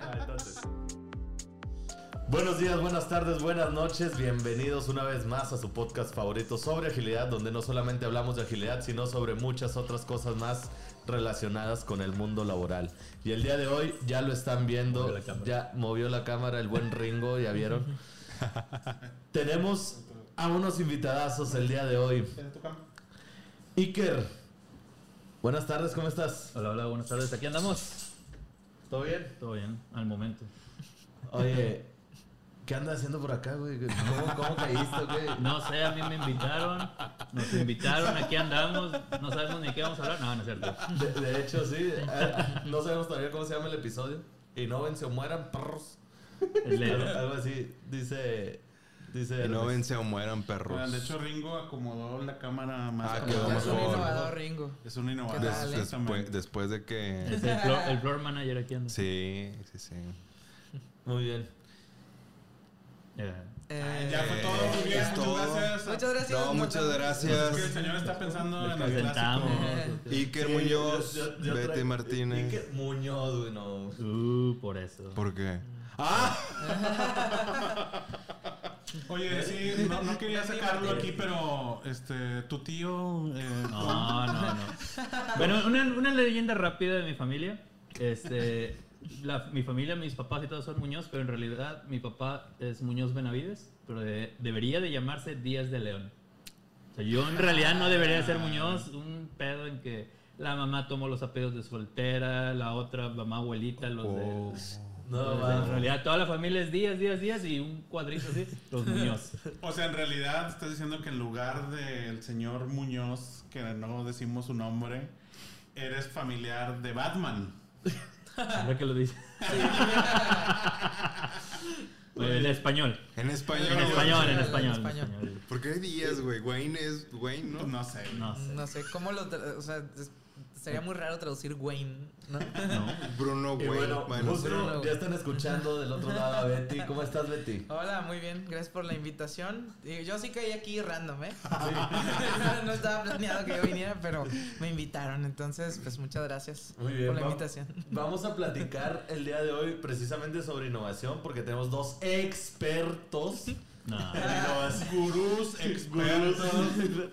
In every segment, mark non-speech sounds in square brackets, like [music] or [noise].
Ah, entonces. Buenos días, buenas tardes, buenas noches. Bienvenidos una vez más a su podcast favorito sobre agilidad, donde no solamente hablamos de agilidad, sino sobre muchas otras cosas más relacionadas con el mundo laboral. Y el día de hoy ya lo están viendo, Movió ya movió la cámara el buen Ringo, ya vieron. [laughs] Tenemos a unos invitadazos el día de hoy. Iker, buenas tardes, ¿cómo estás? Hola, hola, buenas tardes. Aquí andamos. ¿Todo bien? Todo bien, al momento. Oye, ¿qué andas haciendo por acá, güey? ¿Cómo, cómo caíste, güey? No sé, a mí me invitaron. Nos invitaron, aquí andamos. No sabemos ni qué vamos a hablar. No, no es cierto. De, de hecho, sí. eh, No sabemos todavía cómo se llama el episodio. Y no ven, se mueran perros. Algo así. Dice. Dice. Y no vence o mueran perros. Oigan, de hecho, Ringo acomodó la cámara más. Ah, quedó Ya es un mejor. innovador, Ringo. Es un innovador. ¿Qué Des- tal, eh? después, de que. [laughs] es el, floor, el floor manager aquí anda. Sí, sí, sí. Muy bien. Ya. Eh, Ya fue todo, muy bien. Muchas todo. gracias. Muchas gracias. No, muchas Es que el gracias. señor está pensando Les en el clásico. Iker Sí, Muñoz, yo- yo- yo Betty Martínez. Iker Muñoz, güey, no. Uh, por eso. ¿Por qué? [laughs] ¡Ah! [laughs] Oye, sí, no, no quería sacarlo aquí, pero este, tu tío. eh, No, no, no. Bueno, una, una leyenda rápida de mi familia. Este, la- mi familia, mis papás y todos son Muñoz, pero en realidad mi papá es Muñoz Benavides, pero de- debería de llamarse Díaz de León. O sea, yo en realidad no debería ser Muñoz, un pedo en que la mamá tomó los apellidos de soltera, la otra mamá abuelita los Oh. de... No, Entonces, va. en realidad toda la familia es Díaz, Díaz, Díaz y un cuadrito así, [laughs] los Muñoz. O sea, en realidad estás diciendo que en lugar del señor Muñoz, que no decimos su nombre, eres familiar de Batman. Ahora que lo dice. [laughs] en español. En español. En español, en español. en español. ¿Por qué días, güey? Wayne es Wayne, ¿no? No sé. No sé. No sé, ¿cómo lo... O sea, sería muy raro traducir Wayne, ¿no? No. Bruno Y Wayne. bueno, Bueno, justo Bruno. ya están escuchando del otro lado a Betty. ¿Cómo estás, Betty? Hola, muy bien, gracias por la invitación. Yo sí caí aquí random, ¿eh? [laughs] [laughs] no estaba planeado que yo viniera, pero me invitaron, entonces, pues muchas gracias Muy bien. por la invitación. Vamos a platicar el día de hoy precisamente sobre innovación porque tenemos dos expertos. No. Los gurús expertos.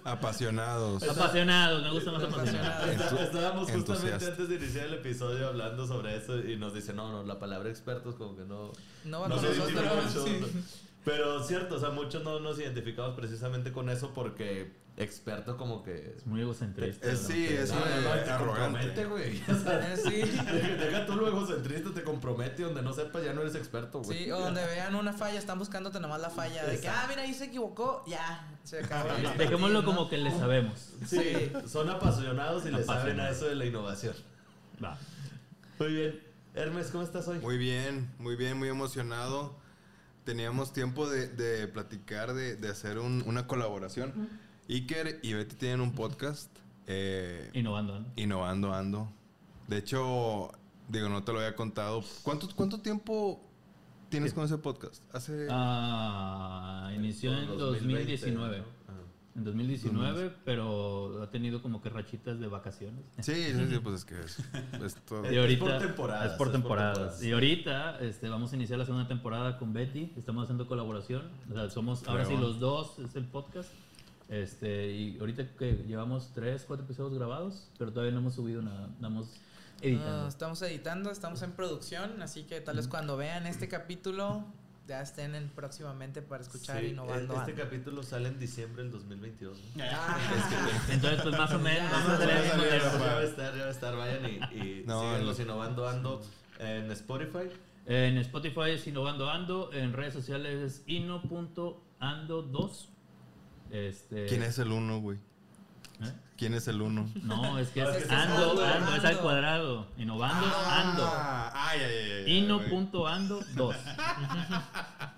apasionados. Apasionados, me gusta más apasionados. Apasionados. Está- Estábamos justamente antes de iniciar el episodio hablando sobre eso y nos dice, no, no, la palabra expertos como que no... No va no con nosotros. mucho. sí. Pero cierto, o sea, muchos no nos identificamos precisamente con eso porque experto como que... Es muy egocentrista. Es- ¿no? sí, es No, no, no, te arrogante. compromete, güey. [laughs] O sea, Eh, sí. deja, tú lo egocentrista, te compromete donde no sepas ya no eres experto, güey. Sí, o donde vean una falla, están buscándote nomás la falla. De que, ah, mira, ahí se equivocó, ya, se acabó. Dejémoslo ¿no? como que le sabemos. Sí, son apasionados y le saben a eso de la innovación. Va. Muy bien. Hermes, ¿cómo estás hoy? Muy bien, muy bien, muy emocionado. Teníamos tiempo de, de platicar, de, de hacer un- una colaboración. Iker y Betty tienen un podcast. eh, Innovando, ¿no? Innovando Ando. De hecho, digo, no te lo había contado. ¿Cuánto, cuánto tiempo tienes con ese podcast? Hace... Ah, inició en Por 2019. ¿no? En 2019, pero ha tenido como que rachitas de vacaciones. Sí, sí, sí, pues es que es, es todo. [laughs] Y Es ahorita, por temporadas, Es por es por temporadas. temporadas. Y ahorita este, vamos a iniciar la segunda temporada con Betty. Estamos haciendo colaboración. O sea, somos ahora sí los dos, es el podcast. Este, y ahorita que llevamos tres, cuatro episodios grabados, pero todavía no hemos subido nada. Estamos editando. No, estamos editando, estamos en producción, así que tal vez cuando vean este capítulo ya estén en próximamente para escuchar Sí, Innovando. Este Ando. capítulo sale en diciembre del 2022. ¿no? Ah, [laughs] Entonces, pues más o menos. Ya, más o ya, va a estar, ya va a estar. Vayan y, y [laughs] No, síganlos no. innovando ando en Spotify. En Spotify es Innovando Ando, en redes sociales es ino.ando2. Este, ¿Quién es el uno, güey? ¿Eh? ¿Quién es el uno? No, es que No, [laughs] es, es es ando, ando, ando, es al ando. cuadrado. Innovando, ando. Ah, ay, ay, ay, ay, güey. Ino.ando2. [laughs]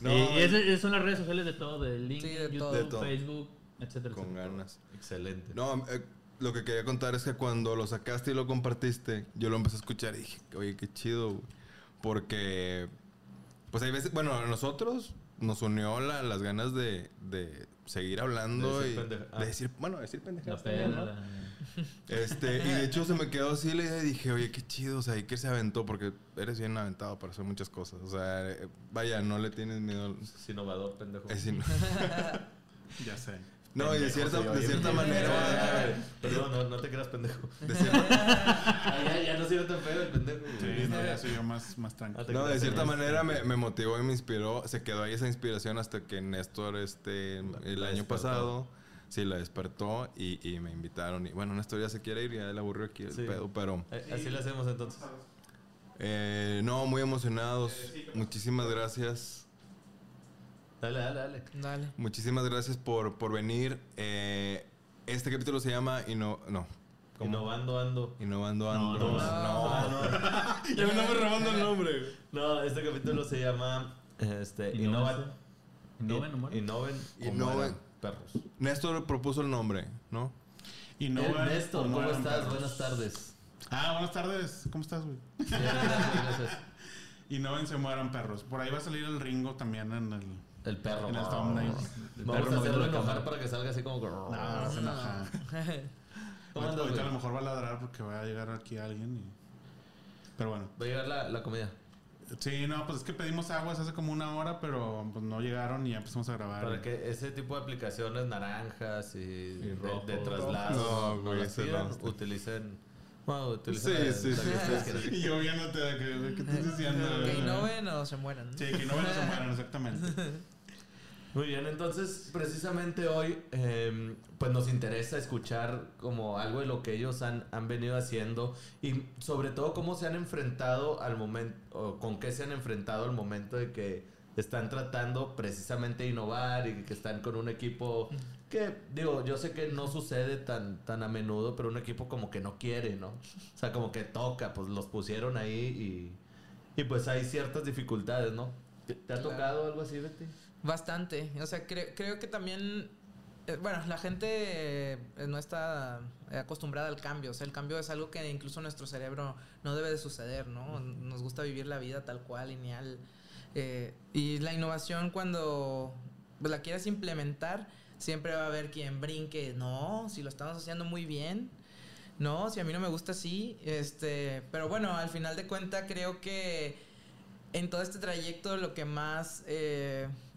No, y y esas, esas son las redes sociales de todo, de LinkedIn, Sí, de YouTube, todo. De todo. Facebook, etcétera. Con etcétera. ganas. Excelente. No, eh, lo que quería contar es que cuando lo sacaste y lo compartiste, yo lo empecé a escuchar y dije, oye, qué chido, güey. Porque, pues hay veces, bueno, a nosotros nos unió la- las ganas de, de seguir hablando De y decir ah. de decir, bueno, decir pendejadas. ¿no? la- Este, y de hecho se me quedó así la idea y dije, oye, qué chido, o sea, ¿y qué se aventó? Porque eres bien aventado para hacer muchas cosas. O sea, vaya, no le tienes miedo. Es innovador, pendejo. Es in- [laughs] Ya sé. No, y de cierta, de oye cierta bien. manera. [laughs] Perdón, no, no te creas pendejo. de cierta- [laughs] Ah, ya, ya no sirve tan feo el pendejo. No, soy yo más, más tranquilo. Ah, No, de cierta manera me, me motivó y me inspiró. Se quedó ahí esa inspiración hasta que Néstor, este, el La año despertó. pasado, sí, la despertó y, y me invitaron. Y bueno, Néstor ya se quiere ir, ya le aburrió aquí el Sí. pedo, pero Así lo hacemos entonces. eh, no, muy emocionados. Muchísimas gracias. Dale, dale, dale. Dale. Muchísimas gracias por, por venir. Eh, este capítulo se llama Inno... No. ¿Cómo? Innovando ando. Innovando Ando. no, no. no. [laughs] Ya me robando el nombre. No, este capítulo se llama este, Innova- Innoven, ¿no? Innoven Innoven. perros. Néstor propuso el nombre, ¿no? Y no Eh, Néstor, ¿cómo estás? perros. Buenas tardes. Ah, buenas tardes. ¿Cómo estás, güey? Gracias, [laughs] gracias. Y no ven se mueran perros. Por ahí va a salir el Ringo también en el... El perro. En el thumbnail. Vamos a hacerlo enojar para que salga así como... No, no se enoja. [laughs] ¿Cómo Ahorita ahorita a lo mejor va a ladrar porque va a llegar aquí alguien y... Pero bueno. Va a llegar la, la comida. Sí, no, pues es que pedimos aguas hace como una hora, pero pues no llegaron y ya empezamos a grabar. Para que ese tipo de aplicaciones naranjas y, de, rojo. de traslado No, no, güey, pidan, no. utilicen... Bueno, utilicen Sí, la- sí, la sí, que sí, sí. [laughs] Y yo viéndote de que, de que estás diciendo. Que innoven o se mueran. Sí, que no se mueran, exactamente. [laughs] Muy bien, entonces precisamente hoy eh, pues nos interesa escuchar como algo de lo que ellos han, han venido haciendo y sobre todo cómo se han enfrentado al momento, o con qué se han enfrentado al momento de que están tratando precisamente de innovar y que están con un equipo que, digo, yo sé que no sucede tan, tan a menudo, pero un equipo como que no quiere, ¿no? O sea, como que toca, pues los pusieron ahí y, y pues hay ciertas dificultades, ¿no? ¿Te, te ha Claro. tocado algo así, Betty? Bastante. O sea, cre- creo que también. eh, bueno, la gente eh, no está eh, acostumbrada al cambio. O sea, el cambio es algo que incluso nuestro cerebro no debe de suceder, ¿no? Nos gusta vivir la vida tal cual, lineal. Y la innovación, cuando la quieres implementar, siempre va a haber quien brinque. No, si lo estamos haciendo muy bien. No, si a mí no me gusta así. Este, pero bueno, al final de cuentas, creo que en todo este trayecto lo que más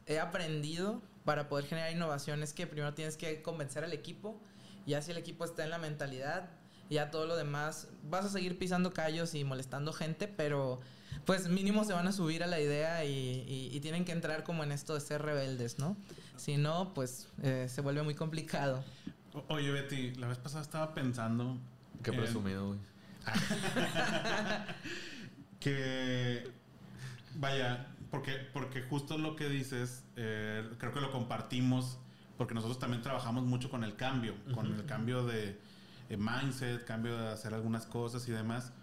he aprendido para poder generar innovación es que primero tienes que convencer al equipo. Ya si el equipo está en la mentalidad, ya todo lo demás vas a seguir pisando callos y molestando gente, pero pues mínimo se van a subir a la idea y, y- y tienen que entrar como en esto de ser rebeldes, ¿no? Si no, pues eh, se vuelve muy complicado. O- Oye, Betty, la vez pasada estaba pensando. Qué en presumido, güey. [laughs] Que. Vaya, porque, porque justo lo que dices, eh, creo que lo compartimos, porque nosotros también trabajamos mucho con el cambio, con el cambio de eh, mindset, cambio de hacer algunas cosas y demás.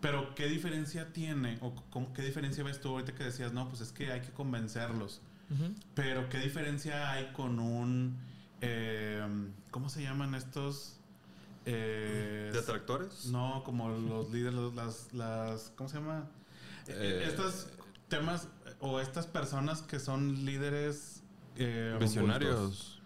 Pero, ¿qué diferencia tiene? ¿O con, qué diferencia ves tú ahorita que decías, no, pues es que hay que convencerlos? Ujú. Pero, ¿qué diferencia hay con un. eh, ¿Cómo se llaman estos? Eh, ¿Detractores? no, como los líderes, las, las, ¿cómo se llama? Eh, Estos temas o estas personas que son líderes eh, Visionarios.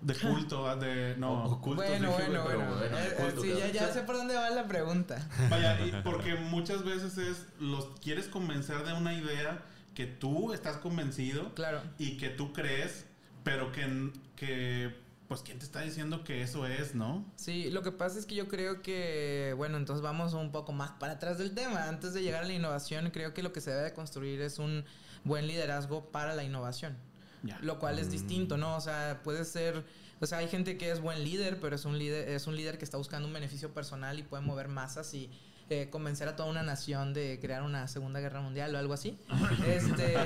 de culto, ah, de no. Ocultos, bueno, dije, bueno, pero bueno. bueno, Eh, sí, ya sé por dónde va la pregunta. Vaya, y porque muchas veces es los quieres convencer de una idea que tú estás convencido Claro. y que tú crees, pero que, que pues quién te está diciendo que eso es, ¿no? Sí, lo que pasa es que yo creo que, bueno, entonces vamos un poco más para atrás del tema. Antes de llegar a la innovación, creo que lo que se debe de construir es un buen liderazgo para la innovación. Ya. Lo cual es distinto, ¿no? O sea, puede ser, o sea, hay gente que es buen líder, pero es un líder, es un líder que está buscando un beneficio personal y puede mover masas y eh, convencer a toda una nación de crear una segunda guerra mundial o algo así. Este,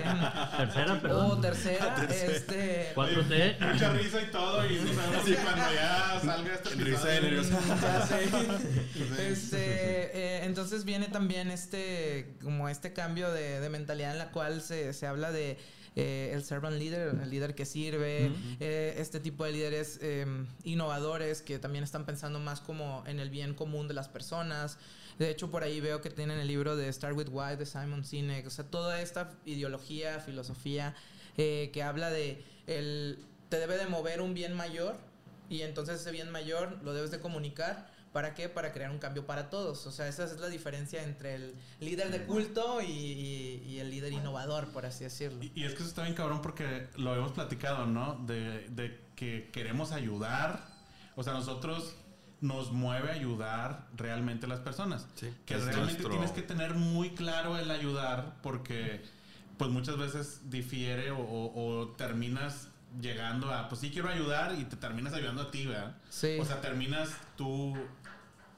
Tercera, o perdón. tercera, este, 4T. [laughs] [laughs] Mucha risa y todo, y no sabemos si cuando ya [laughs] salga este Risa de. Ya sé. Este, eh, entonces viene también este, como este cambio de, de mentalidad en la cual se, se habla de eh, el servant leader, el líder que sirve, eh, este tipo de líderes eh, innovadores que también están pensando más como en el bien común de las personas. De hecho, por ahí veo que tienen el libro de Start with Why de Simon Sinek. O sea, toda esta ideología, filosofía eh, que habla de el, te debe de mover un bien mayor y entonces ese bien mayor lo debes de comunicar. ¿Para qué? Para crear un cambio para todos. O sea, esa es la diferencia entre el líder de culto y, y- el líder innovador, por así decirlo. Y, y es que eso está bien cabrón porque lo hemos platicado, ¿no? De, de que queremos ayudar. O sea, nosotros nos mueve ayudar realmente a las personas. Sí, que es realmente nuestro- tienes que tener muy claro el ayudar porque pues muchas veces difiere o, o- o terminas llegando a, pues sí quiero ayudar y te terminas ayudando a ti, ¿verdad? Sí. O sea, terminas tú...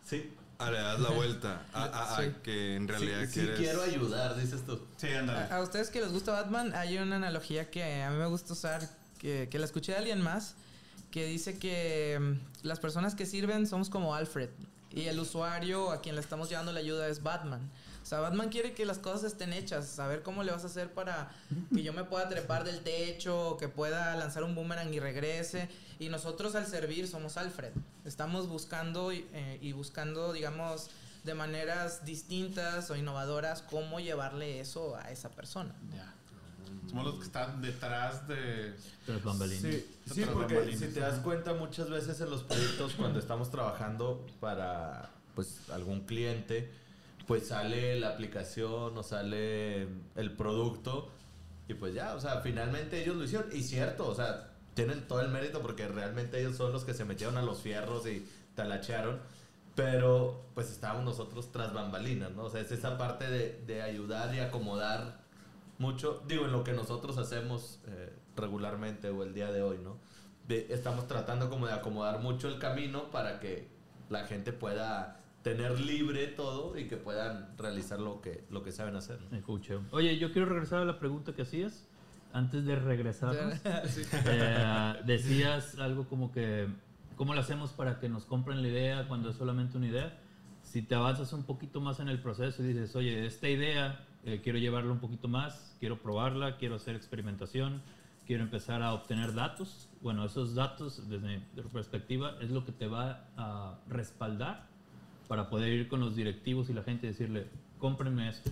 Sí. Ah, le das la vuelta a, a- a Sí. que en Sí, realidad sí quieres... quiero ayudar, dices tú. Sí, ándale. A, a ustedes que les gusta Batman, hay una analogía que a mí me gusta usar, que, que la escuché de alguien más, que dice que mm, las personas que sirven somos como Alfred y el usuario a quien le estamos llevando la ayuda es Batman. O sea, Batman quiere que las cosas estén hechas, saber cómo le vas a hacer para que yo me pueda trepar del techo, que pueda lanzar un boomerang y regrese. Y nosotros al servir somos Alfred. Estamos buscando y, eh, buscando, digamos, de maneras distintas o innovadoras cómo llevarle eso a esa persona. Ya. Somos los que están detrás de... Tras bambalinas. Sí, sí, porque bambalinas. si te das cuenta muchas veces en los proyectos cuando estamos trabajando para pues algún cliente, pues sale la aplicación o sale el producto y pues ya, o sea, finalmente ellos lo hicieron y cierto, o sea, tienen todo el mérito porque realmente ellos son los que se metieron a los fierros y talachearon, pero pues estábamos nosotros tras bambalinas, ¿no? O sea, es esa parte de, de ayudar y acomodar mucho, digo, en lo que nosotros hacemos eh, regularmente o el día de hoy, ¿no? De- estamos tratando como de acomodar mucho el camino para que la gente pueda tener libre todo y que puedan realizar lo que, lo que saben hacer. ¿no? Coacheo. Oye, yo quiero regresar a la pregunta que hacías. Antes de regresar, [laughs] [laughs] Sí. eh, decías algo como que, ¿cómo lo hacemos para que nos compren la idea cuando es solamente una idea? Si te avanzas un poquito más en el proceso y dices, oye, esta idea eh, quiero llevarla un poquito más, quiero probarla, quiero hacer experimentación, quiero empezar a obtener datos. Bueno, esos datos, desde mi perspectiva, es lo que te va a respaldar para poder ir con los directivos y la gente y decirle, cómprenme esto.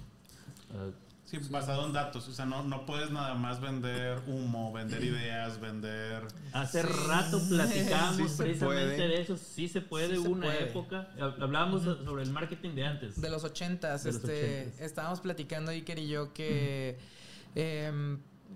Eh, Sí, basado en datos. O sea, no, no puedes nada más vender humo, vender ideas, vender... Hace Sí. rato platicamos Sí se precisamente puede. de eso. Sí se puede, Sí se hubo una puede. época. hab- Hablábamos sobre el marketing de antes. De los ochentas, De los este, ochentas. estábamos platicando Iker y yo que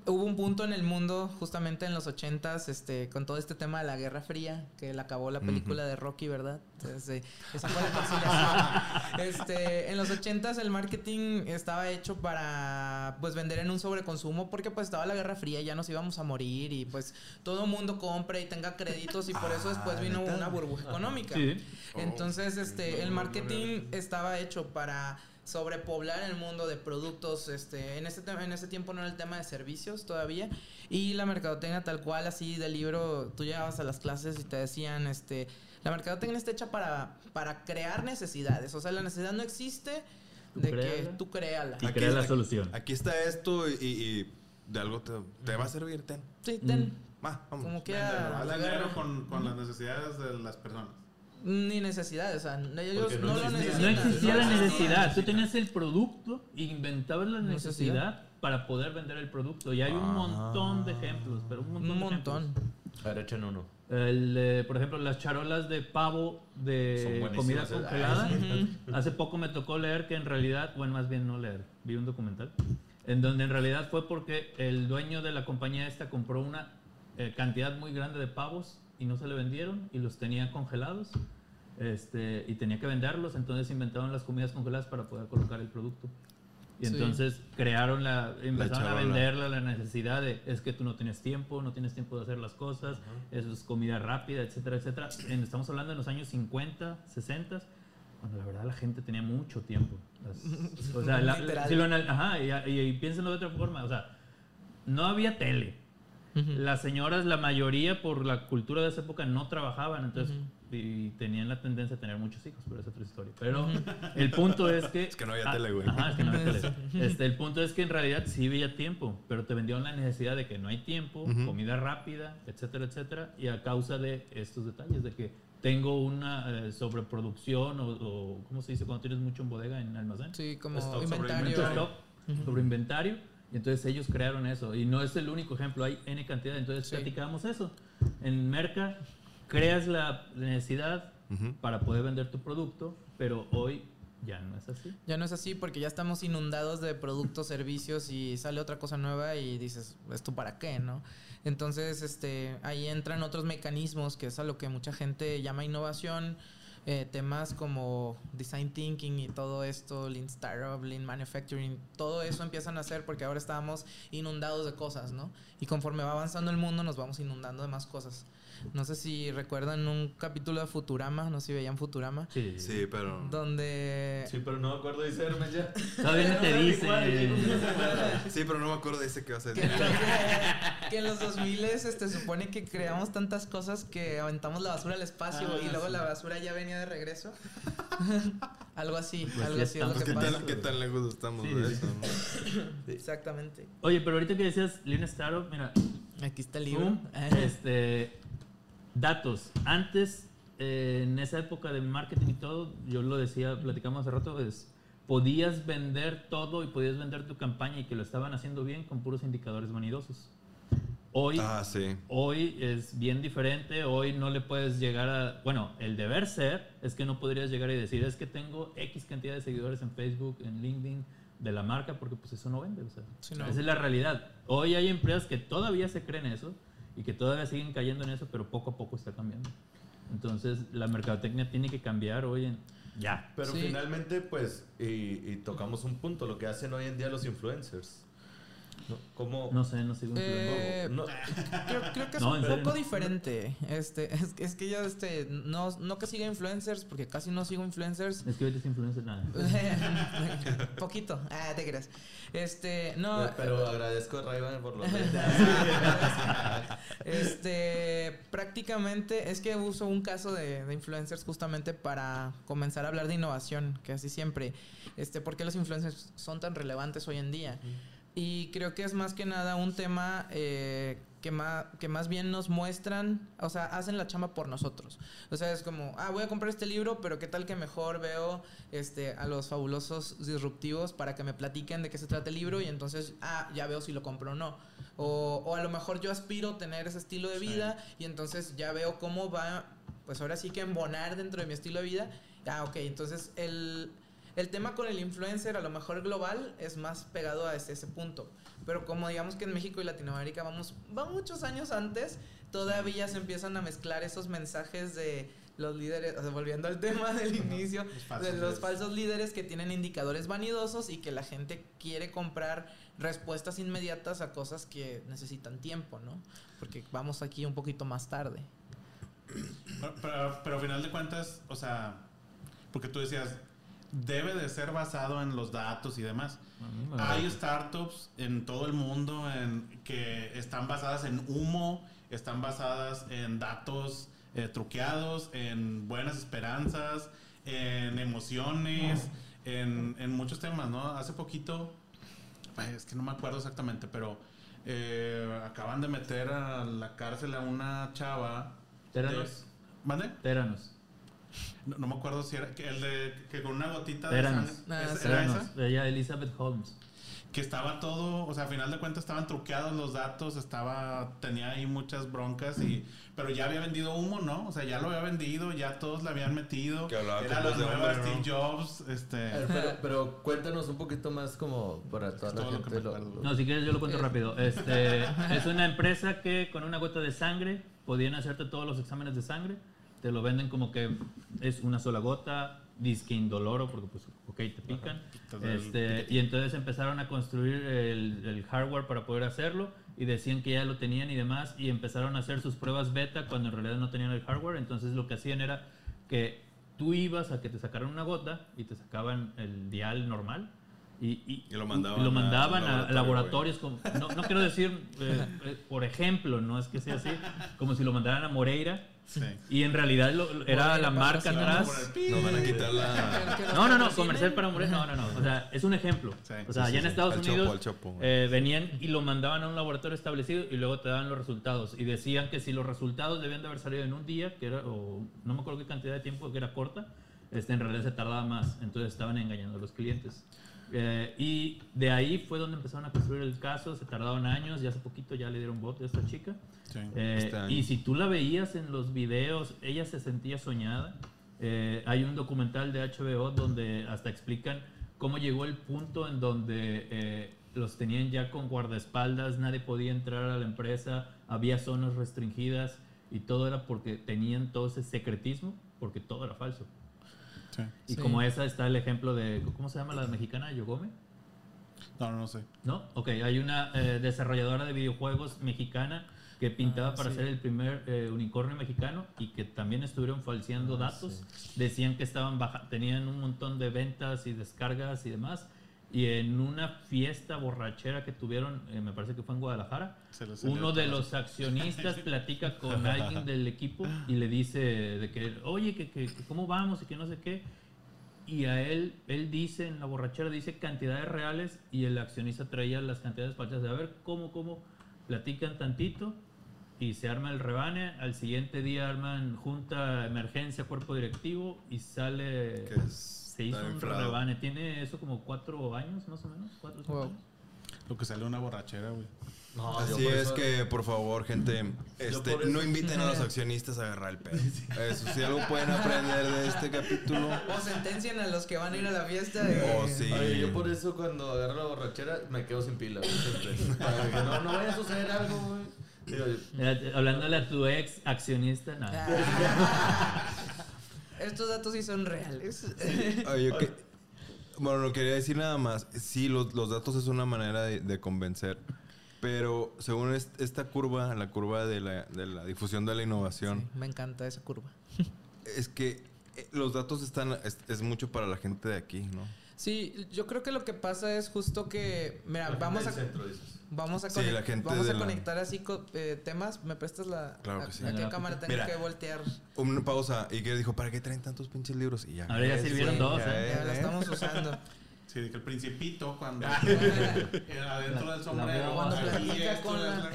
hubo un punto en el mundo, justamente en los ochentas, este, con todo este tema de la Guerra Fría, que le acabó la película de Rocky, ¿verdad? Entonces, eh, esa fue la conciliación. [laughs] este, en los ochentas el marketing estaba hecho para, pues, vender en un sobreconsumo, porque pues estaba la Guerra Fría, ya nos íbamos a morir y pues todo el mundo compre y tenga créditos y por eso después Ah, vino ¿neta? una burbuja económica. Sí. Entonces, este, el marketing estaba hecho para sobrepoblar el mundo de productos, este, en ese tema- en ese tiempo no era el tema de servicios todavía y la mercadotecnia tal cual así del libro, tú llegabas a las clases y te decían, este, la mercadotecnia está hecha para para crear necesidades, o sea, la necesidad no existe Tú de que tú créala. Y Aquí crea la solución. Aquí está esto y, y de algo te, te va a servir, ten. Sí, ten, Mm. Va, vamos. como que a- la guerra- con, con las necesidades de las personas. Ni necesidades, o sea, ellos Porque no no, lo existía. necesitan. No existía la No necesidad. Tú tenías el producto y inventabas la Necesidad. necesidad para poder vender el producto. Y hay un Ah. montón de ejemplos, pero un montón. Un de montón. ejemplos. A ver, echen uno. El, eh, por ejemplo, las charolas de pavo de comida ¿eh? congelada. Hace poco me tocó leer que en realidad, bueno, más bien no leer, vi un documental, en donde en realidad fue porque el dueño de la compañía esta compró una eh, cantidad muy grande de pavos y no se le vendieron y los tenía congelados este, y tenía que venderlos, entonces inventaron las comidas congeladas para poder colocar el producto. Y Sí. entonces crearon la, empezaron a venderla la necesidad de, es que tú no tienes tiempo, no tienes tiempo de hacer las cosas, eso es comida rápida, etcétera, etcétera. En- estamos hablando de los años 50, 60, cuando la verdad la gente tenía mucho tiempo. Las- [laughs] o sea, la- Literal. si lo ajá, y, y- y piénsenlo de otra forma, o sea, no había tele. Las señoras, la mayoría por la cultura de esa época no trabajaban, entonces y tenían la tendencia a tener muchos hijos, pero es otra historia. Pero el punto es que Es que no había Ah, tele, güey. Ajá, es que no había tele. [laughs] Este, el punto es que en realidad sí había tiempo, pero te vendieron la necesidad de que no hay tiempo, comida rápida, etcétera, etcétera, y a causa de estos detalles de que tengo una eh, sobreproducción o, o ¿cómo se dice cuando tienes mucho en bodega en almacén? Sí, como Stock, inventario. mucho stock, sobre inventario. Y entonces ellos crearon eso. Y no es el único ejemplo, hay N cantidad. Entonces Sí. platicábamos eso. En Merca creas la necesidad Ujú. para poder vender tu producto, pero hoy ya no es así. Ya no es así porque ya estamos inundados de productos, servicios y sale otra cosa nueva y dices, ¿esto para qué, no? Entonces, este, ahí entran otros mecanismos que es a lo que mucha gente llama innovación, eh, temas como design thinking y todo esto, lean startup, lean manufacturing, todo eso empiezan a hacer porque ahora estábamos inundados de cosas, ¿no? Y conforme va avanzando el mundo nos vamos inundando de más cosas. No sé si recuerdan un capítulo de Futurama, no sé si veían Futurama, Sí, Sí, pero. donde Sí, pero no me acuerdo, dice Hermes ya. Todavía no [laughs] te dice. Sí, pero no me acuerdo de ese que vas a decir. que en los 2000 este, supone que creamos tantas cosas que aventamos la basura al espacio Ah, y luego sí. la basura ya venía de regreso. [laughs] algo así, Pues algo así es lo estamos. que ¿Qué pasa. tan, ¿Qué tan lejos estamos Sí, de sí. eso? no? Exactamente. Oye, pero ahorita que decías Lean Startup, mira, Aquí está el libro. Este, datos. Antes, eh, en esa época de marketing y todo, yo lo decía, platicamos hace rato, es, podías vender todo y podías vender tu campaña y que lo estaban haciendo bien con puros indicadores vanidosos. Hoy, Ah, sí. hoy es bien diferente, hoy no le puedes llegar a... Bueno, el deber ser es que no podrías llegar y decir, es que tengo X cantidad de seguidores en Facebook, en LinkedIn, de la marca, porque pues eso no vende. O sea, Sí, no. Esa es la realidad. Hoy hay empresas que todavía se creen eso y que todavía siguen cayendo en eso, pero poco a poco está cambiando. Entonces, la mercadotecnia tiene que cambiar hoy en... Ya. Pero Sí. finalmente, pues, y, y tocamos un punto, lo que hacen hoy en día los influencers. ¿No? ¿Cómo? No sé, no sigo Eh, no- Creo, creo que es No, un serio. poco diferente. Este, es, es que yo este, no, no que siga influencers, porque casi no sigo influencers. Es que ahorita es influencer nada. [laughs] Poquito. Ah, te creas. Este, no. Pero agradezco a Rayban por los [laughs] lentes. Este, prácticamente es que uso un caso de, de influencers justamente para comenzar a hablar de innovación, que así siempre, este, ¿por qué los influencers son tan relevantes hoy en día? Y creo que es más que nada un tema eh, que, más, que más bien nos muestran, o sea, hacen la chamba por nosotros. O sea, es como, ah, voy a comprar este libro, pero qué tal que mejor veo este, a los fabulosos disruptivos para que me platiquen de qué se trata el libro y entonces, ah, ya veo si lo compro o no. O, o a lo mejor yo aspiro a tener ese estilo de Sí. vida y entonces ya veo cómo va, pues ahora sí que embonar dentro de mi estilo de vida. Ah, ok, entonces el, el tema con el influencer, a lo mejor global, es más pegado a ese, ese punto. Pero como digamos que en México y Latinoamérica vamos, va muchos años antes, todavía se empiezan a mezclar esos mensajes de los líderes, o sea, volviendo al tema del inicio, Los falsos de los líderes. falsos líderes que tienen indicadores vanidosos y que la gente quiere comprar respuestas inmediatas a cosas que necesitan tiempo, ¿no? Porque vamos aquí un poquito más tarde. Pero, pero, pero al final de cuentas, o sea, porque tú decías, debe de ser basado en los datos y demás. Hay startups en todo el mundo en, que están basadas en humo, están basadas en datos eh, truqueados, en buenas esperanzas, en emociones, en, en muchos temas, ¿no? Hace poquito, es que no me acuerdo exactamente, pero eh, acaban de meter a la cárcel a una chava. Teranos. de- ¿Mande? Teranos. No, no me acuerdo si era que el de que con una gotita Teranos. de sangre. Ah, ¿Esa- sí. era esa? Ella, Elizabeth Holmes. que estaba todo, o sea, a final de cuentas estaban truqueados los datos, estaba, tenía ahí muchas broncas y, pero ya había vendido humo, ¿no? O sea, ya lo había vendido, ya todos le habían metido. Que hablaba Era la nueva Steve. Jobs, este. Ver, pero, pero cuéntanos un poquito más como para toda la todo lo que gente. me lo- acuerdo. No, si quieres yo lo cuento Eh. rápido. Este, [laughs] es una empresa que con una gota de sangre podían hacerte todos los exámenes de sangre. Te lo venden como que es una sola gota, disque indoloro, porque pues, ok, te pican. Este, y entonces empezaron a construir el, el hardware para poder hacerlo y decían que ya lo tenían y demás y empezaron a hacer sus pruebas beta cuando en realidad no tenían el hardware. Entonces lo que hacían era que tú ibas a que te sacaran una gota y te sacaban el dial normal. Y, y- Y lo mandaban lo a- mandaban a, laboratorio, laboratorios. como- no, no quiero decir, eh, eh, por ejemplo, no es que sea así, como si lo mandaran a Moreira sí. y en realidad lo- era la marca atrás. Nos van a quitar la. [laughs] No, no, no, comercial para Moreira, no, no, no. O sea, es un ejemplo. Sí, o sea, sí, allá sí, en Estados al Unidos Chopo. eh, venían y lo mandaban a un laboratorio establecido y luego te daban los resultados. Y decían que si los resultados debían de haber salido en un día, que era, o no me acuerdo qué cantidad de tiempo, que era corta, este, en realidad se tardaba más. Entonces estaban engañando a los clientes. Eh, y de ahí fue donde empezaron a construir el caso, se tardaron años, y hace poquito ya le dieron voto a esta chica. Sí. Eh, Este y si tú la veías en los videos, ella se sentía soñada. Eh, hay un documental de HBO donde hasta explican cómo llegó el punto en donde eh, los tenían ya con guardaespaldas, nadie podía entrar a la empresa, había zonas restringidas y todo era porque tenían todo ese secretismo, porque todo era falso. Sí. Y Sí. como esa está el ejemplo de, ¿cómo se llama la mexicana? Yogome. No, no, no sé. ¿No? Ok, hay una eh, desarrolladora de videojuegos mexicana que pintaba Ah, para sí. ser el primer eh, unicornio mexicano y que también estuvieron falseando Ah, datos. Decían que estaban baja tenían un montón de ventas y descargas y demás. Y en una fiesta borrachera que tuvieron, eh, me parece que fue en Guadalajara, uno de los accionistas [laughs] platica con alguien del equipo y le dice de que, oye, que, que- que cómo vamos y que no sé qué. Y a él, él dice en la borrachera, dice cantidades reales y el accionista traía las cantidades falsas. De a ver cómo, cómo platican tantito y se arma el rebane. Al siguiente día arman junta, emergencia, cuerpo directivo y sale... Que es- se hizo un inflado. rebane. Tiene eso como cuatro años más o menos. Cuatro, cinco Wow. años. Lo que sale una borrachera, güey. No, Así es eso- que, por favor, gente, este, eso- no inviten a los [laughs] accionistas a agarrar el pedo. Eso, si algo pueden [laughs] aprender de este capítulo. O sentencian a los que van a ir a la fiesta. de- Oh, sí. Oye, yo por eso cuando agarro la borrachera me quedo sin pila, güey, [laughs] no, no vaya a suceder algo, güey. Hablándole a tu ex accionista, nada. [laughs] Ah. Estos datos sí son reales. Oye, bueno, no quería decir nada más. Sí, los, los datos es una manera de, de convencer. Pero según est- esta curva, la curva de la, de la difusión de la innovación, Sí, me encanta esa curva. es que eh, los datos están es, es mucho para la gente de aquí, ¿no? Sí, yo creo que lo que pasa es justo que, mira, la vamos gente a, centro, dices. vamos a, Sí, conec- la gente vamos a la- conectar así co- eh, temas. ¿Me prestas la... Claro a- que sí. ¿A qué La cámara tengo Mira. que voltear? Una pausa. Y que dijo, ¿para qué traen tantos pinches libros? Y ya. Ahora ya sirvieron güey, dos, ya ¿eh? Ya la ¿eh? estamos [laughs] usando. Sí, de que el principito cuando [laughs] era adentro La- del sombrero. la Cuando platica con la...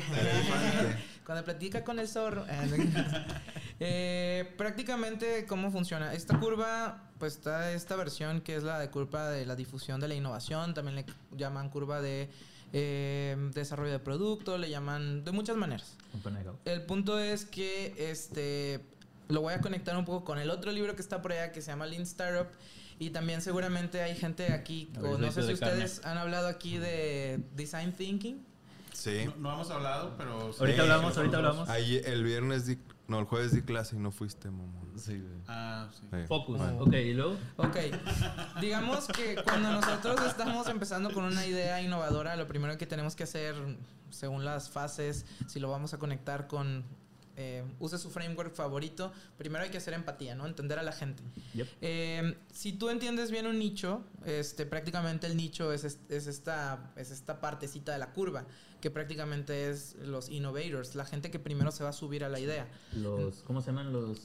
Cuando platica con el zorro. No. [laughs] Eh, prácticamente, ¿cómo funciona? Esta curva, pues está esta versión que es la de curva de la difusión de la innovación. También le llaman curva de eh, desarrollo de producto, le llaman de muchas maneras. El punto es que este lo voy a conectar un poco con el otro libro que está por allá que se llama Lean Startup. Y también seguramente hay gente aquí, o no sé si ustedes han hablado aquí de Design Thinking. Sí. No, no hemos hablado, pero... sí, Ahorita sí hablamos, ahorita hablamos. Ahí el viernes, di- no, el jueves di clase y no fuiste, mamón. Sí, güey. Ah, sí. Sí. Focus. Bueno. Ok, y luego. Ok, digamos que cuando nosotros estamos empezando con una idea innovadora, lo primero que tenemos que hacer, según las fases, si lo vamos a conectar con, eh, use su framework favorito, primero hay que hacer empatía, ¿no? Entender a la gente. Yep. Eh, si tú entiendes bien un nicho, este, prácticamente el nicho es, es esta, es esta partecita de la curva, que prácticamente es los innovators, la gente que primero se va a subir a la idea. Los, ¿Cómo se llaman los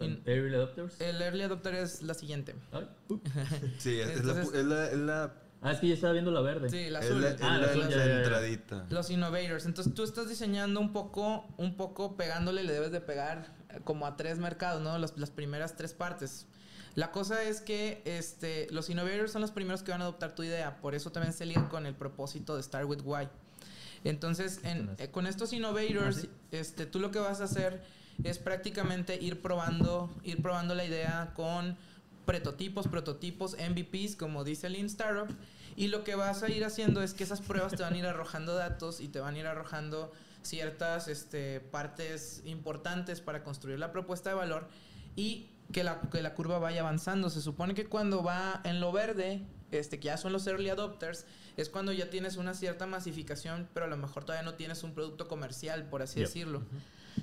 In- early adopters? El early adopter es la siguiente. Ay. [laughs] Sí, es, es la, es la, es la, Ah, es que yo estaba viendo la verde. Sí, la es azul. la, Ah, la- la azul, la entradita. Los innovators. Entonces tú estás diseñando un poco, un poco pegándole, le debes de pegar eh, como a tres mercados, ¿no? Las, las primeras tres partes. La cosa es que este, los innovators son los primeros que van a adoptar tu idea. Por eso también se liga con el propósito de Start with Why. Entonces, en- eh, con estos innovators, Ah, este, tú lo que vas a hacer es prácticamente ir probando, ir probando la idea con prototipos, prototipos, MVPs, como dice Lean Startup. Y lo que vas a ir haciendo es que esas pruebas te van a ir arrojando datos y te van a ir arrojando ciertas este, partes importantes para construir la propuesta de valor y que la, que la curva vaya avanzando. Se supone que cuando va en lo verde, este, que ya son los early adopters, es cuando ya tienes una cierta masificación, pero a lo mejor todavía no tienes un producto comercial, por así Yep. decirlo.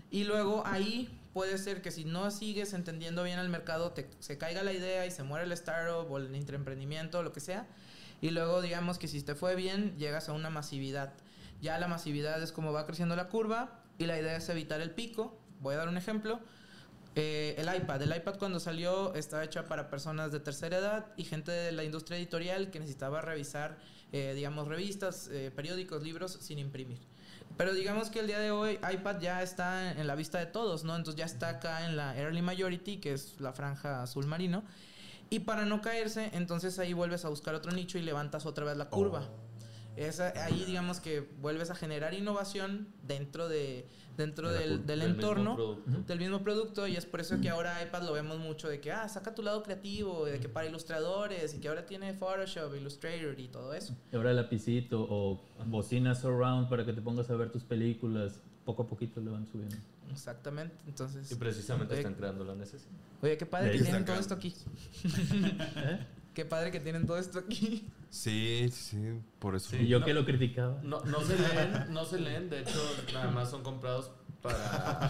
Y luego ahí puede ser que si no sigues entendiendo bien el mercado, te, se caiga la idea y se muere el startup o el intraemprendimiento o lo que sea. Y luego digamos que si te fue bien, llegas a una masividad. Ya la masividad es como va creciendo la curva y la idea es evitar el pico. Voy a dar un ejemplo. Eh, el iPad. El iPad cuando salió estaba hecha para personas de tercera edad y gente de la industria editorial que necesitaba revisar, eh, digamos, revistas, eh, periódicos, libros sin imprimir. Pero digamos que el día de hoy iPad ya está en la vista de todos, ¿no? Entonces ya está acá en la Early Majority, que es la franja azul marino. Y para no caerse, entonces ahí vuelves a buscar otro nicho y levantas otra vez la curva. Esa, ahí digamos que vuelves a generar innovación dentro de dentro De del, del del mismo entorno producto. del mismo producto y es por eso que ahora iPad lo vemos mucho de que ah saca tu lado creativo de que para ilustradores y que ahora tiene Photoshop, Illustrator y todo eso. Y ahora lapicito o bocina surround para que te pongas a ver tus películas. Poco a poquito le van subiendo. Exactamente. Entonces, Y precisamente Oye, están creando la necesidad. oye, qué padre que tienen todo esto aquí. [laughs] [laughs] ¿Eh? Qué padre que tienen todo esto aquí. Sí, sí, por eso. Y yo que lo criticaba. No, no se leen, no se leen, de hecho, nada más son comprados para.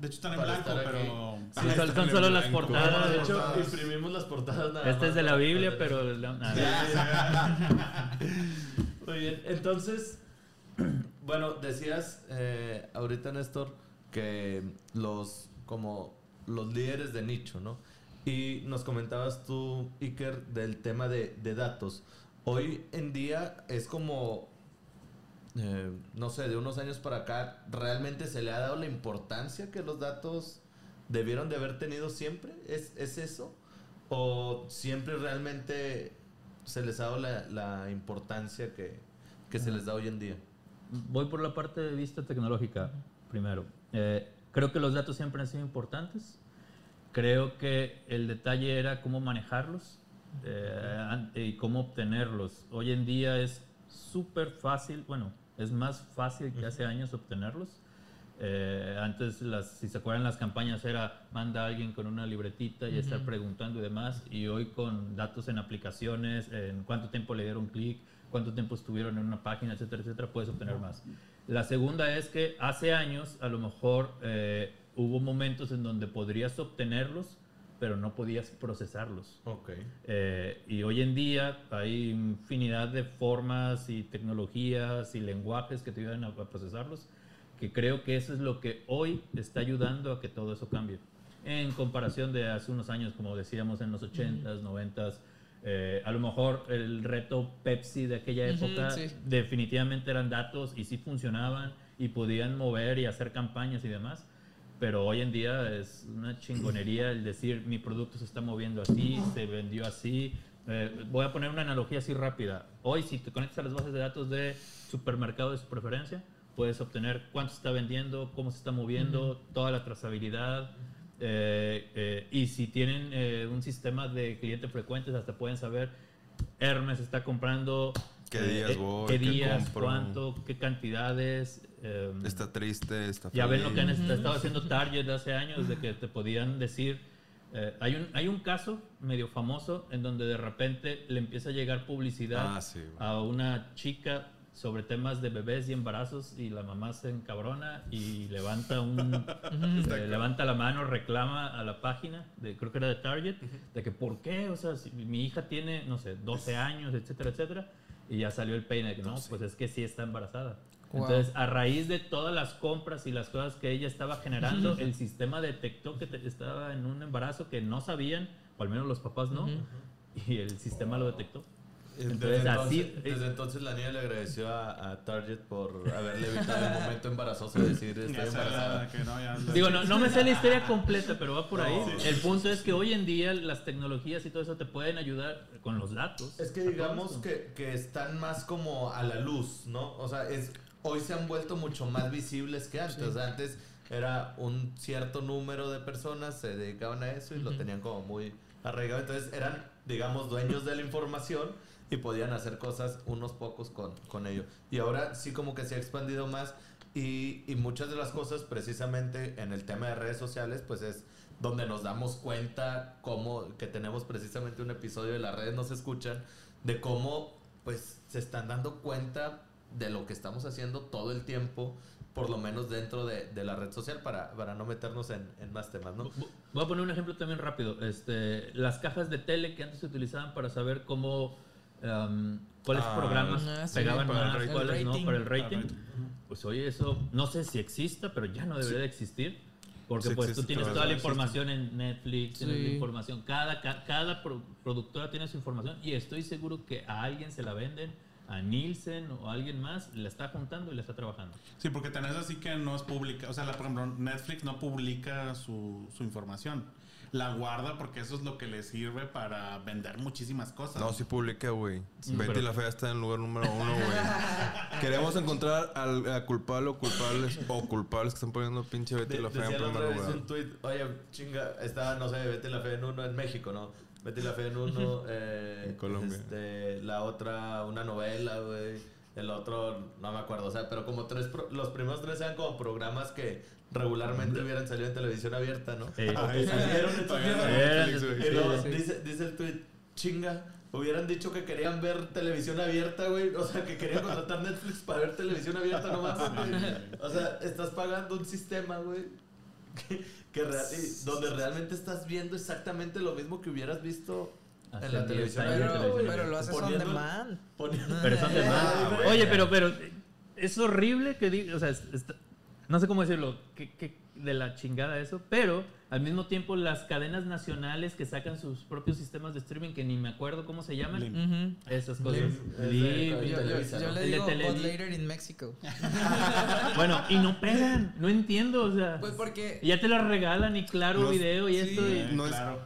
De hecho, están en blanco, pero. Sí, son- son solo las portadas. de hecho, Portadas. imprimimos las portadas nada Este más es de la Biblia, pero... la- nada. [laughs] Muy bien, entonces, bueno, decías eh, ahorita, Néstor, que los, como los líderes de nicho, ¿no? Y nos comentabas tú, Iker, del tema de, de datos. Hoy en día es como, eh, no sé, de unos años para acá, ¿realmente se le ha dado la importancia que los datos debieron de haber tenido siempre? ¿Es, es eso? ¿O siempre realmente se les ha dado la, la importancia que, que se les da hoy en día? Voy por la parte de vista tecnológica primero. Eh, creo que los datos siempre han sido importantes. Creo que el detalle era cómo manejarlos eh, y cómo obtenerlos. Hoy en día es súper fácil, bueno, es más fácil que hace años obtenerlos. Eh, antes, las, si se acuerdan, las campañas era manda a alguien con una libretita y estar preguntando y demás. Y hoy con datos en aplicaciones, en cuánto tiempo le dieron clic, cuánto tiempo estuvieron en una página, etcétera, etcétera, puedes obtener más. La segunda es que hace años a lo mejor eh, hubo momentos en donde podrías obtenerlos, pero no podías procesarlos. Ok. Eh, y hoy en día hay infinidad de formas y tecnologías y lenguajes que te ayudan a, a procesarlos, que creo que eso es lo que hoy está ayudando a que todo eso cambie. En comparación de hace unos años, como decíamos en los 80s, 90s, eh, a lo mejor el reto Pepsi de aquella época sí. definitivamente eran datos y sí funcionaban y podían mover y hacer campañas y demás. Pero hoy en día es una chingonería el decir mi producto se está moviendo así, se vendió así. Eh, voy a poner una analogía así rápida. Hoy si te conectas a las bases de datos de supermercado de su preferencia, puedes obtener cuánto se está vendiendo, cómo se está moviendo, toda la trazabilidad. eh, eh, y si tienen eh, un sistema de clientes frecuentes, hasta pueden saber Hermes está comprando ¿Qué eh, días eh, voy? qué ¿Qué días, compro? cuánto, qué cantidades. eh, Está triste, está ya ven lo que han estado haciendo [laughs] Target hace años, de que te podían decir. eh, hay, un, hay un caso medio famoso en donde de repente le empieza a llegar publicidad Ah, sí, a una chica sobre temas de bebés y embarazos y la mamá se encabrona y levanta un [laughs] eh, levanta la mano reclama a la página de creo que era de Target de que por qué o sea si mi hija tiene no sé 12 años etcétera etcétera y ya salió el peine de que no pues es que sí está embarazada Wow. entonces a raíz de todas las compras y las cosas que ella estaba generando [laughs] el sistema detectó que te- estaba en un embarazo que no sabían o al menos los papás no y el sistema lo detectó Desde entonces así entonces, desde entonces la niña le agradeció a, a Target por haberle evitado el momento embarazoso de decir estoy embarazada. no, ya- Digo, no, no me sé la historia completa, pero va por ahí. El punto es que hoy en día las tecnologías y todo eso te pueden ayudar con los datos. Es que digamos que, que están más como a la luz, ¿no? O sea, es, hoy se han vuelto mucho más visibles que antes. O sea, antes era un cierto número de personas se dedicaban a eso y lo tenían como muy arraigado. Entonces eran, digamos, dueños de la información y podían hacer cosas unos pocos con, con ello. Y ahora sí como que se ha expandido más y, y muchas de las cosas precisamente en el tema de redes sociales pues es donde nos damos cuenta cómo que tenemos precisamente un episodio de las redes nos escuchan de cómo pues se están dando cuenta de lo que estamos haciendo todo el tiempo por lo menos dentro de, de la red social para, para no meternos en, en más temas, ¿no? Vo- Voy a poner un ejemplo también rápido. Este, las cajas de tele que antes se utilizaban para saber cómo, um, cuáles Ah, programas ah, sí, pegaban para el más, rating. cuáles no, para el rating. Pues oye, eso no sé si exista, pero ya no debería de existir. Porque Sí pues existe, tú tienes toda la no existe. información en Netflix, tienes la Sí. información, cada, ca- cada pro- productora tiene su información y estoy seguro que a alguien se la venden, a Nielsen o a alguien más, la está juntando y la está trabajando. Sí, porque tenés así que no es pública. O sea, la, por ejemplo, Netflix no publica su, su información. La guarda porque eso es lo que le sirve para vender muchísimas cosas. No, sí publica, güey. Sí, Betty pero- la Fea está en el lugar número uno, güey. [laughs] Queremos encontrar al a culpable o culpables o culpables que están poniendo pinche Betty De- la Fea en primer lugar. un tweet, oye, chinga, estaba, no sé, Betty la Fe en uno en México, ¿no? Betty la Fe en uno, [laughs] eh, En Colombia. Este, la otra, una novela, güey. El otro, no me acuerdo, o sea, pero como tres, pro- los primeros tres eran como programas que regularmente hubieran salido en televisión abierta, ¿no? Sí. dice, dice el tweet, chinga, hubieran dicho que querían ver televisión abierta, güey. O sea, que querían contratar Netflix para ver televisión abierta nomás. güey. O sea, estás pagando un sistema, güey. Que, donde realmente estás viendo exactamente lo mismo que hubieras visto Hace en la 10 televisión. Pero, güey. televisión pero lo haces on Poniendo- demand. poniendo- Pero son de más. Ah. Oye, pero, pero es horrible que diga, o sea, es- no sé cómo decirlo, que, que de la chingada eso, pero al mismo tiempo las cadenas nacionales que sacan sus propios sistemas de streaming que ni me acuerdo cómo se llaman, esas cosas. Blim, de Yo, yo- yo le digo but later in Mexico. [laughs] Bueno, y no pegan, no entiendo, o sea, Pues porque ya te las regalan y claro No, video y sí. esto y- No es- claro.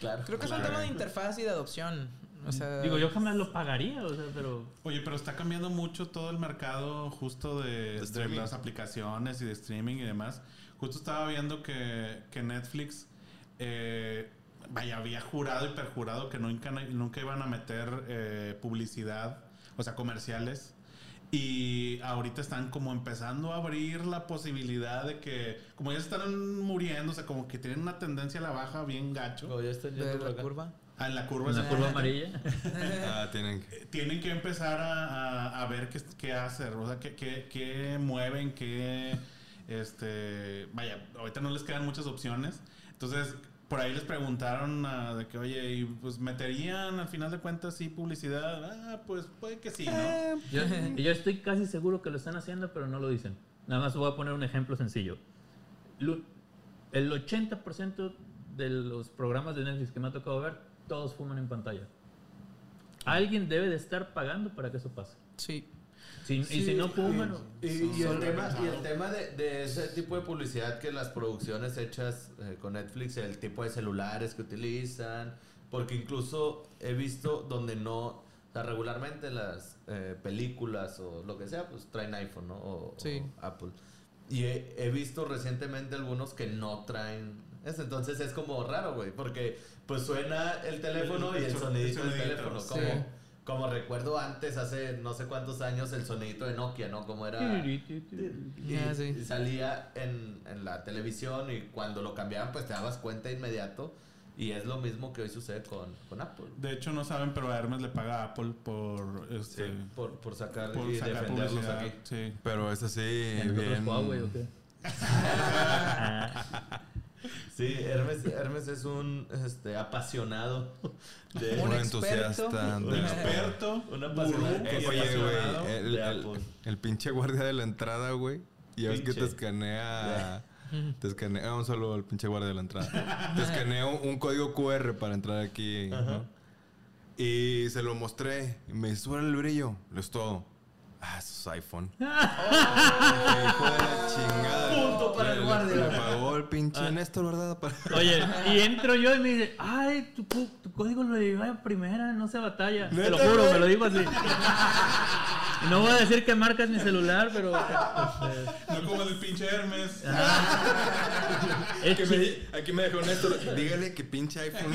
Claro. creo que es un tema de interfaz y de adopción. O sea, digo, yo jamás lo pagaría, o sea, pero Oye, pero está cambiando mucho todo el mercado justo de, De de streaming. las aplicaciones y de streaming y demás. Justo estaba viendo que, que Netflix, eh, vaya, había jurado y perjurado que nunca, nunca iban a meter eh, publicidad, o sea, comerciales. Y ahorita están como empezando a abrir la posibilidad de que, como ya se están muriendo, o sea, como que tienen una tendencia a la baja bien gacho. Oh, ya están yendo la acá. curva. Ah, en la curva. una sí. curva amarilla. [laughs] Ah, tienen que. Eh, tienen que empezar a, a- a ver qué, qué hacer, o sea, qué, qué- qué mueven, qué, este, vaya, ahorita no les quedan muchas opciones, entonces por ahí les preguntaron ah, de que, oye, y pues meterían al final de cuentas sí publicidad, ah, pues puede que sí, ¿no? [laughs] Yo, yo estoy casi seguro que lo están haciendo, pero no lo dicen. Nada más voy a poner un ejemplo sencillo. Lo- el 80% de los programas de Netflix que me ha tocado ver, todos fuman en pantalla. Alguien debe de estar pagando para que eso pase. Sí. Si- y si no fuman, y, y- y el tema, y el repensados. tema de, de ese tipo de publicidad que las producciones hechas eh, con Netflix, el tipo de celulares que utilizan, porque incluso he visto donde no, o sea, regularmente las eh, películas o lo que sea, pues traen iPhone, ¿no? O, Sí. o Apple. Y he, he visto recientemente algunos que no traen eso, entonces es como raro, güey, porque pues suena el teléfono El- y el el son- sonidito el del teléfono, sí. como, como recuerdo antes, hace no sé cuántos años, el sonidito de Nokia, ¿no? Como era... Y, [laughs] Ah, sí. y salía en, en la televisión y cuando lo cambiaban pues te dabas cuenta inmediato y es lo mismo que hoy sucede con, con Apple. De hecho no saben, pero a Hermes le paga a Apple por, este, Por, por sacar por y sacar defenderlos aquí. sí. Pero es así, ¿En otros bien. Huawei o qué? [laughs] [laughs] [laughs] Sí, Hermes, Hermes es un este, apasionado de... Un Un entusiasta. Un de- experto, [laughs] Un apasionado. Y Oye, güey, el, pinche guardia de la entrada, güey. Ya ves que te escanea. [laughs] Te escanea. Un saludo al pinche guardia de la entrada. Te escanea un, un código QR para entrar aquí. ¿no? Y se lo mostré. Y me sube el brillo. Lo es todo. Ah, eso es iPhone. Dije, [laughs] hijo de la chingada. Punto para el guardia. Le pagó el pinche Néstor, ¿verdad? Oye, y [laughs] entro yo y me dice, ay, tu, código lo llevé a primera, no se batalla. Te lo ¿Neta, juro, me lo digo así. No voy a decir qué marca es mi celular, pero [laughs] este, no como el pinche Hermes. es, Que chi- me- aquí me dejó Néstor. Dígale que pinche iPhone.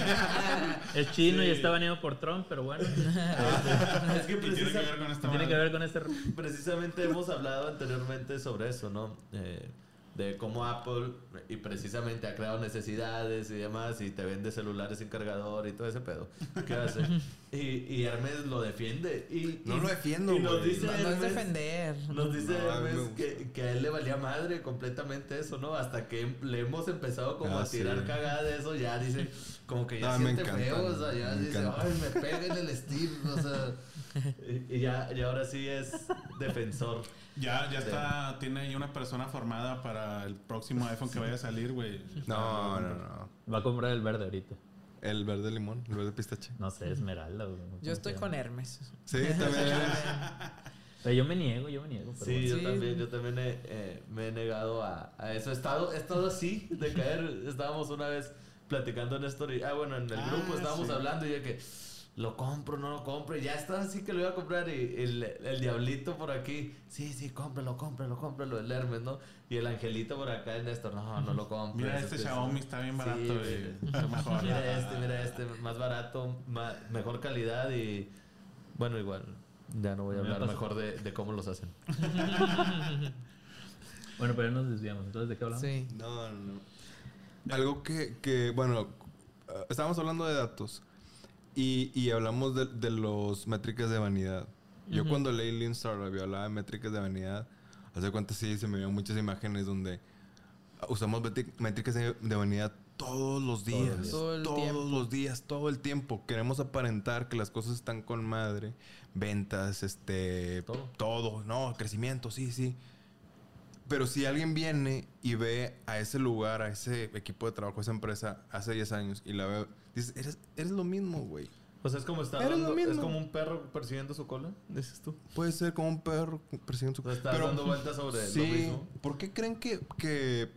es chino y está baneado por Trump, pero bueno, Es que Y tiene que ver con esta tiene que ver con este... [laughs] precisamente hemos hablado anteriormente sobre eso, ¿no? Eh, de cómo Apple y precisamente ha creado necesidades y demás y te vende celulares sin cargador y todo ese pedo. ¿Qué hace? [laughs] Y, y Hermes lo defiende. Y, No y- lo defiendo, y nos dice No, no es Hermes- defender. Nos dice No, a mí me Hermes que, que a él le valía madre completamente eso, ¿no? Hasta que le hemos empezado como Ah, a tirar sí. cagada de eso, ya dice, como que ya Ah, siente feo, o sea, ya me dice, encanta. ay, me pega en el Steve, o sea. Y, ya, y ahora sí es defensor. Ya, ya está, tiene ahí una persona formada para el próximo iPhone que vaya a salir, güey. No, no, no. Va a comprar el verde ahorita. El verde limón, el verde pistache. No sé, esmeralda. güey, ¿cómo Yo estoy con? Hermes. Sí, también. [laughs] Pero yo me niego, yo me niego. Pero Sí, bueno. yo Sí. también, yo también he, eh, me he negado a, a eso. He estado, he estado así de caer. Estábamos una vez platicando en esto. Ah, bueno, en el Ah, grupo estábamos sí. hablando y yo que lo compro, no lo compro. Y ya estaba así que lo iba a comprar. Y el, el diablito por aquí, sí, sí, cómpralo, cómpralo, cómpralo. El Hermes, ¿no? Y el angelito por acá, el Néstor, no, no lo compro. Mira, este Xiaomi está bien barato. Sí. Está mejor. Mira este, mira este, más barato, mejor calidad y bueno, igual. Ya no voy a hablar mejor de, de cómo los hacen. [laughs] Bueno, pero ya nos desviamos. Entonces, ¿de qué hablamos? Sí. No, no, no. Algo que, que, bueno, eh, estábamos hablando de datos y, y hablamos de, de los métricas de vanidad. Yo cuando leí Lean Startup y hablaba de métricas de vanidad, hace cuenta sí, se me vieron muchas imágenes donde usamos métric- métricas de, de vanidad todos los días. días. Todo el todos tiempo. los días, todo el tiempo. Queremos aparentar que las cosas están con madre. Ventas, este... Todo. Todo. No, crecimiento, sí, sí. Pero si alguien viene y ve a ese lugar, a ese equipo de trabajo, a esa empresa hace 10 años y la ve, dices, eres, eres lo mismo, güey. Pues es como estar lo dando- es como un perro persiguiendo su cola, dices tú. Puede ser como un perro persiguiendo su O sea, estás dando vueltas sobre lo Sí, mismo. ¿por qué creen que, que...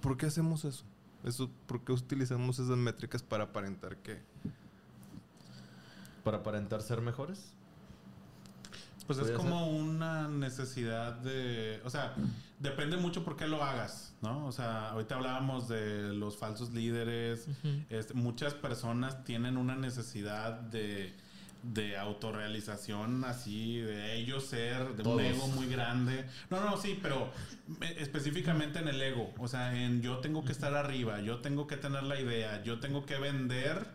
¿Por qué hacemos eso? eso? ¿Por qué utilizamos esas métricas para aparentar que... Para aparentar ser mejores. Pues es como una necesidad de, o sea, depende mucho por qué lo hagas, ¿no? O sea, ahorita hablábamos de los falsos líderes, este, muchas personas tienen una necesidad de, de autorrealización así, de ellos ser, de Todos. un ego muy grande. No, no, sí, pero eh, específicamente en el ego, o sea, en yo tengo que estar arriba, yo tengo que tener la idea, yo tengo que vender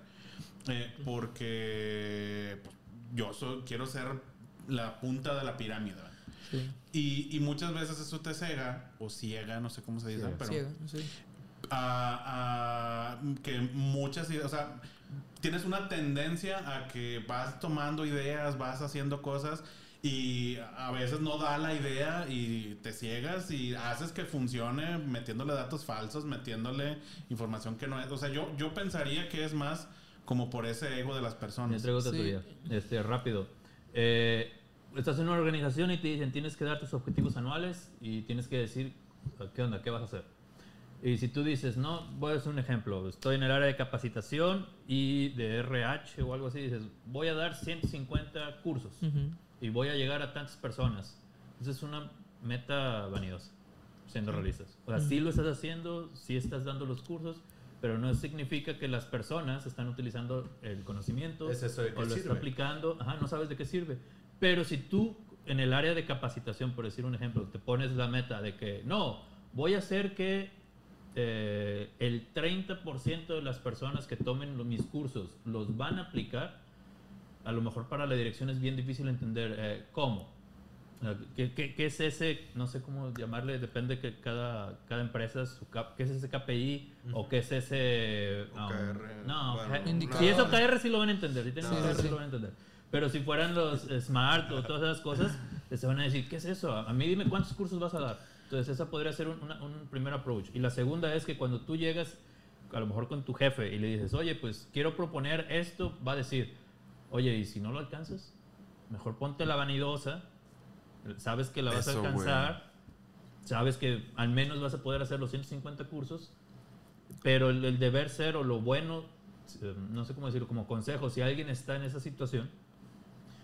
eh, porque pues, yo soy, quiero ser la punta de la pirámide. Y, y muchas veces eso te cega, o ciega, no sé cómo se dice, Ciega. pero Ciega, sí. a, a que muchas ideas, o sea, tienes una tendencia a que vas tomando ideas, vas haciendo cosas y a veces no da la idea y te ciegas y haces que funcione metiéndole datos falsos, metiéndole información que no es. O sea, yo, yo pensaría que es más como por ese ego de las personas. traigo Sí. Este, rápido. Eh, estás en una organización y te dicen tienes que dar tus objetivos anuales y tienes que decir qué onda, qué vas a hacer. Y si tú dices, no, voy a hacer un ejemplo, estoy en el área de capacitación y de RH o algo así, dices, voy a dar 150 cursos y voy a llegar a tantas personas. Esa es una meta vanidosa, siendo realistas. O sea, sí lo estás haciendo, sí estás dando los cursos, pero no significa que las personas están utilizando el conocimiento Es eso o lo sirve. está aplicando, ajá, no sabes de qué sirve. Pero si tú en el área de capacitación, por decir un ejemplo, te pones la meta de que no, voy a hacer que eh, el 30% de las personas que tomen lo- mis cursos los van a aplicar, a lo mejor para la dirección es bien difícil entender eh, cómo. ¿Qué, qué, qué es ese, no sé cómo llamarle, depende que cada, cada empresa, su cap- qué es ese KPI o qué es ese... um, OKR, no, bueno, si es OKR sí lo van a entender, si tienen Sí, OKR lo van a entender. Pero si fueran los Smart o todas esas cosas, se van a decir, ¿qué es eso? A mí dime cuántos cursos vas a dar. Entonces esa podría ser un, una- un primer approach. Y la segunda es que cuando tú llegas, a lo mejor con tu jefe, y le dices, oye, pues quiero proponer esto, va a decir, oye, ¿y si no lo alcanzas? Mejor ponte la vanidosa, sabes que la vas Eso, a alcanzar, sabes que al menos vas a poder hacer los 150 cursos, pero el, el deber ser o lo bueno, eh, no sé cómo decirlo, como consejo, si alguien está en esa situación,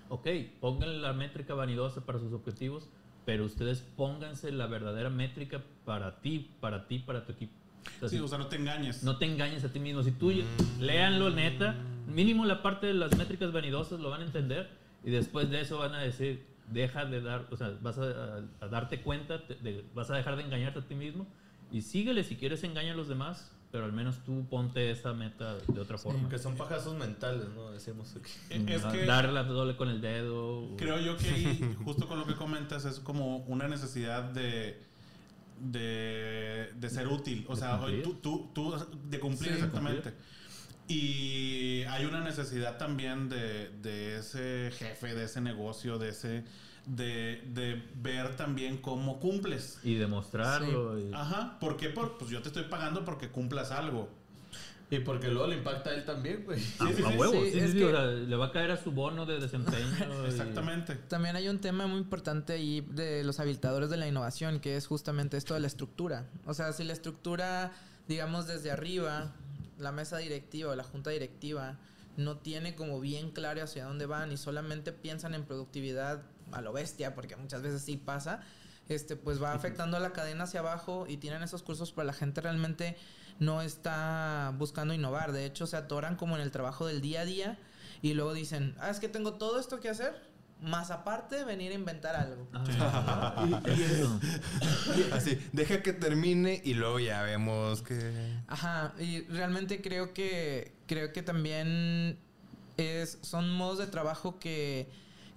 ok, pónganle la métrica vanidosa para sus objetivos, pero ustedes pónganse la verdadera métrica para ti, para ti, para tu equipo. O sea, Sí, si- o sea, no te engañes. no te engañes a ti mismo. Si tú léanlo neta, mínimo la parte de las métricas vanidosas lo van a entender y después de eso van a decir, deja de dar, o sea, vas a, a- a darte cuenta, te- de- vas a dejar de engañarte a ti mismo y síguele si quieres engañar a los demás, pero al menos tú ponte esa meta de otra forma. Que son pajazos mentales, ¿no? Decimos aquí. Es Ah, que Darle la doble con el dedo. o- creo yo que ahí, [laughs] justo con lo que comentas, es como una necesidad de, de, de ser útil. O De sea, cumplir. tú, tú, tú, de cumplir Sí, exactamente. Y hay una necesidad también de, de ese jefe, de ese negocio, de ese de, de ver también cómo cumples. Y demostrarlo. y- Ajá. ¿Por qué? Por, pues yo te estoy pagando porque cumplas algo. Y porque luego le impacta a él también, güey. A, Sí, sí, a sí. huevo, sí, sí, sí, es sí, que- o sea, le va a caer a su bono de desempeño. [laughs] y- Exactamente. También hay un tema muy importante ahí de los habilitadores de la innovación, que es justamente esto de la estructura. O sea, si la estructura, digamos, desde arriba, la mesa directiva o la junta directiva, no tiene como bien claro hacia dónde van y solamente piensan en productividad a lo bestia, porque muchas veces sí pasa, este, pues va afectando a la cadena hacia abajo y tienen esos cursos, pero la gente realmente no está buscando innovar. De hecho, se atoran como en el trabajo del día a día y luego dicen, ah, es que tengo todo esto que hacer, más aparte venir a inventar algo. Ah, y- [laughs] y eso. Así, deja que termine y luego ya vemos que. Ajá, y realmente creo que creo que también es son modos de trabajo que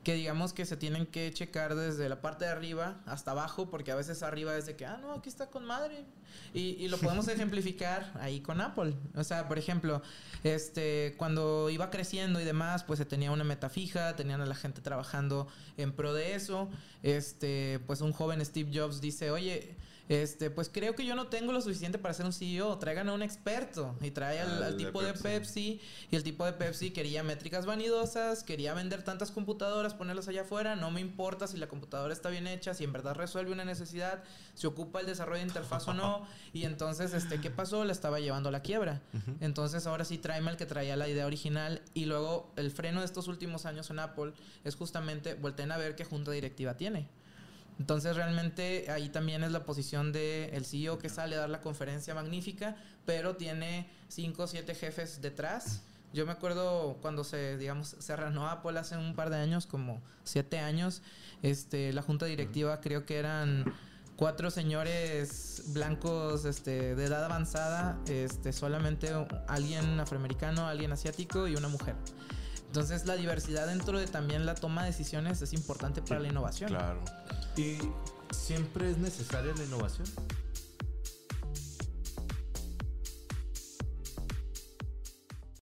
que digamos que se tienen que checar desde la parte de arriba hasta abajo, porque a veces arriba es de que, ah, no, aquí está con madre. Y, y lo podemos [laughs] ejemplificar ahí con Apple. O sea, por ejemplo, este, cuando iba creciendo y demás, pues se tenía una meta fija, tenían a la gente trabajando en pro de eso. Este, pues un joven Steve Jobs dice, oye, este, pues creo que yo no tengo lo suficiente para ser un CEO. Traigan a un experto. Y trae al, Al al de tipo de Pepsi. Pepsi. Y el tipo de Pepsi quería métricas vanidosas, quería vender tantas computadoras, ponerlas allá afuera. No me importa si la computadora está bien hecha, si en verdad resuelve una necesidad, si ocupa el desarrollo de interfaz o no. Y entonces, este, ¿qué pasó? La estaba llevando a la quiebra. Entonces, ahora sí tráeme el que traía la idea original. Y luego, el freno de estos últimos años en Apple es justamente volteen a ver qué junta directiva tiene. Entonces realmente ahí también es la posición del el CEO que sale a dar la conferencia magnífica, pero tiene cinco o siete jefes detrás. Yo me acuerdo cuando se, digamos, se reanudó Apple hace un par de años, como siete años, este, la junta directiva creo que eran cuatro señores blancos este, de edad avanzada, este, solamente alguien afroamericano, alguien asiático y una mujer. Entonces la diversidad dentro de también la toma de decisiones es importante para la innovación. Claro. ¿Y siempre es necesaria la innovación?